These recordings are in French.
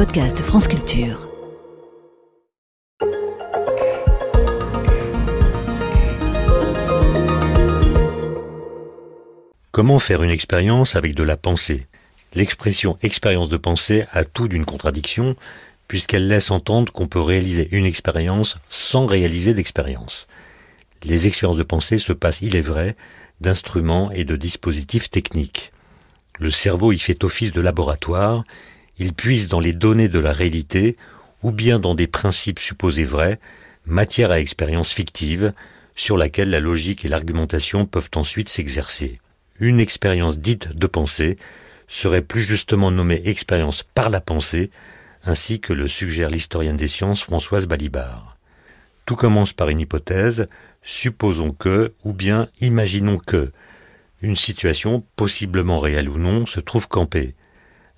podcast France Culture. Comment faire une expérience avec de la pensée? L'expression expérience de pensée a tout d'une contradiction, puisqu'elle laisse entendre qu'on peut réaliser une expérience sans réaliser d'expérience. Les expériences de pensée se passent, il est vrai, d'instruments et de dispositifs techniques. Le cerveau y fait office de laboratoire, il puise dans les données de la réalité ou bien dans des principes supposés vrais, matière à expérience fictive, sur laquelle la logique et l'argumentation peuvent ensuite s'exercer. Une expérience dite de pensée serait plus justement nommée expérience par la pensée, ainsi que le suggère l'historienne des sciences Françoise Balibar. Tout commence par une hypothèse, supposons que, ou bien imaginons que, une situation, possiblement réelle ou non, se trouve campée.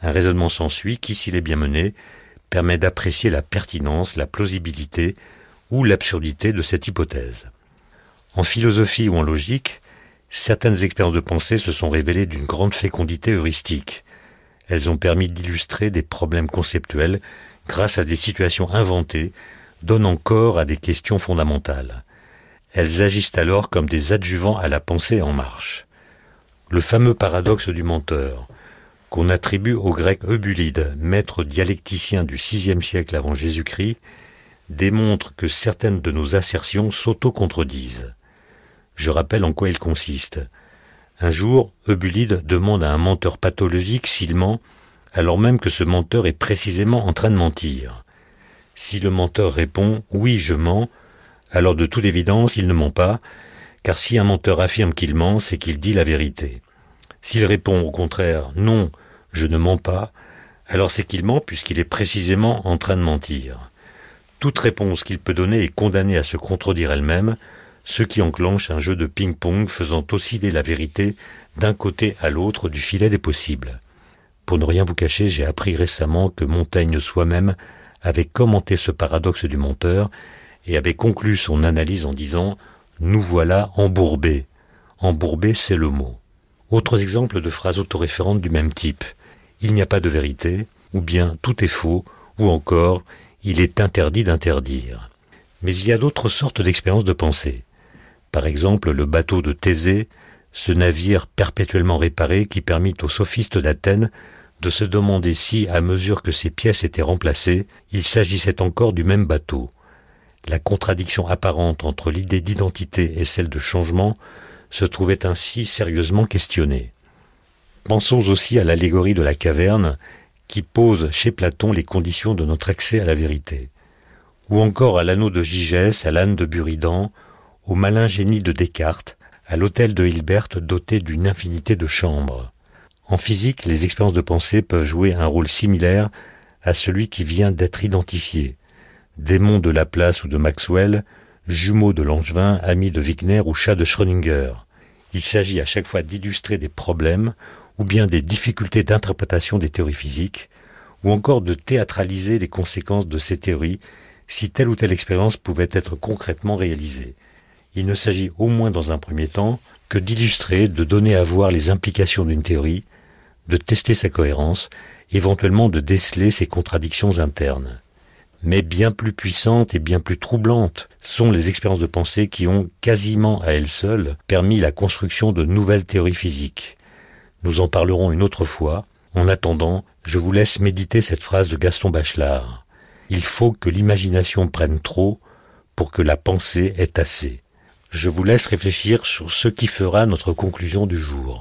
Un raisonnement s'ensuit qui, s'il est bien mené, permet d'apprécier la pertinence, la plausibilité ou l'absurdité de cette hypothèse. En philosophie ou en logique, certaines expériences de pensée se sont révélées d'une grande fécondité heuristique. Elles ont permis d'illustrer des problèmes conceptuels grâce à des situations inventées, donnant corps à des questions fondamentales. Elles agissent alors comme des adjuvants à la pensée en marche. Le fameux paradoxe du menteur, qu'on attribue au grec Eubulide, maître dialecticien du VIe siècle avant Jésus-Christ, démontre que certaines de nos assertions s'auto-contredisent. Je rappelle en quoi il consiste. Un jour, Eubulide demande à un menteur pathologique s'il ment, alors même que ce menteur est précisément en train de mentir. Si le menteur répond Oui, je mens, alors de toute évidence il ne ment pas, car si un menteur affirme qu'il ment, c'est qu'il dit la vérité. S'il répond au contraire non, je ne mens pas, alors c'est qu'il ment puisqu'il est précisément en train de mentir. Toute réponse qu'il peut donner est condamnée à se contredire elle-même, ce qui enclenche un jeu de ping-pong faisant osciller la vérité d'un côté à l'autre du filet des possibles. Pour ne rien vous cacher, j'ai appris récemment que Montaigne soi-même avait commenté ce paradoxe du menteur et avait conclu son analyse en disant Nous voilà embourbés. Embourbés, c'est le mot. Autres exemples de phrases autoréférentes du même type. Il n'y a pas de vérité, ou bien tout est faux, ou encore il est interdit d'interdire. Mais il y a d'autres sortes d'expériences de pensée. Par exemple, le bateau de Thésée, ce navire perpétuellement réparé qui permit aux sophistes d'Athènes de se demander si, à mesure que ses pièces étaient remplacées, il s'agissait encore du même bateau. La contradiction apparente entre l'idée d'identité et celle de changement se trouvait ainsi sérieusement questionnée. Pensons aussi à l'allégorie de la caverne qui pose chez Platon les conditions de notre accès à la vérité, ou encore à l'anneau de Gigès, à l'âne de Buridan, au malin génie de Descartes, à l'hôtel de Hilbert doté d'une infinité de chambres. En physique, les expériences de pensée peuvent jouer un rôle similaire à celui qui vient d'être identifié, démon de Laplace ou de Maxwell, jumeaux de Langevin, amis de Wigner ou chat de Schrödinger. Il s'agit à chaque fois d'illustrer des problèmes ou bien des difficultés d'interprétation des théories physiques, ou encore de théâtraliser les conséquences de ces théories si telle ou telle expérience pouvait être concrètement réalisée. Il ne s'agit au moins dans un premier temps que d'illustrer, de donner à voir les implications d'une théorie, de tester sa cohérence, éventuellement de déceler ses contradictions internes mais bien plus puissantes et bien plus troublantes sont les expériences de pensée qui ont quasiment à elles seules permis la construction de nouvelles théories physiques. Nous en parlerons une autre fois. En attendant, je vous laisse méditer cette phrase de Gaston Bachelard. Il faut que l'imagination prenne trop pour que la pensée ait assez. Je vous laisse réfléchir sur ce qui fera notre conclusion du jour.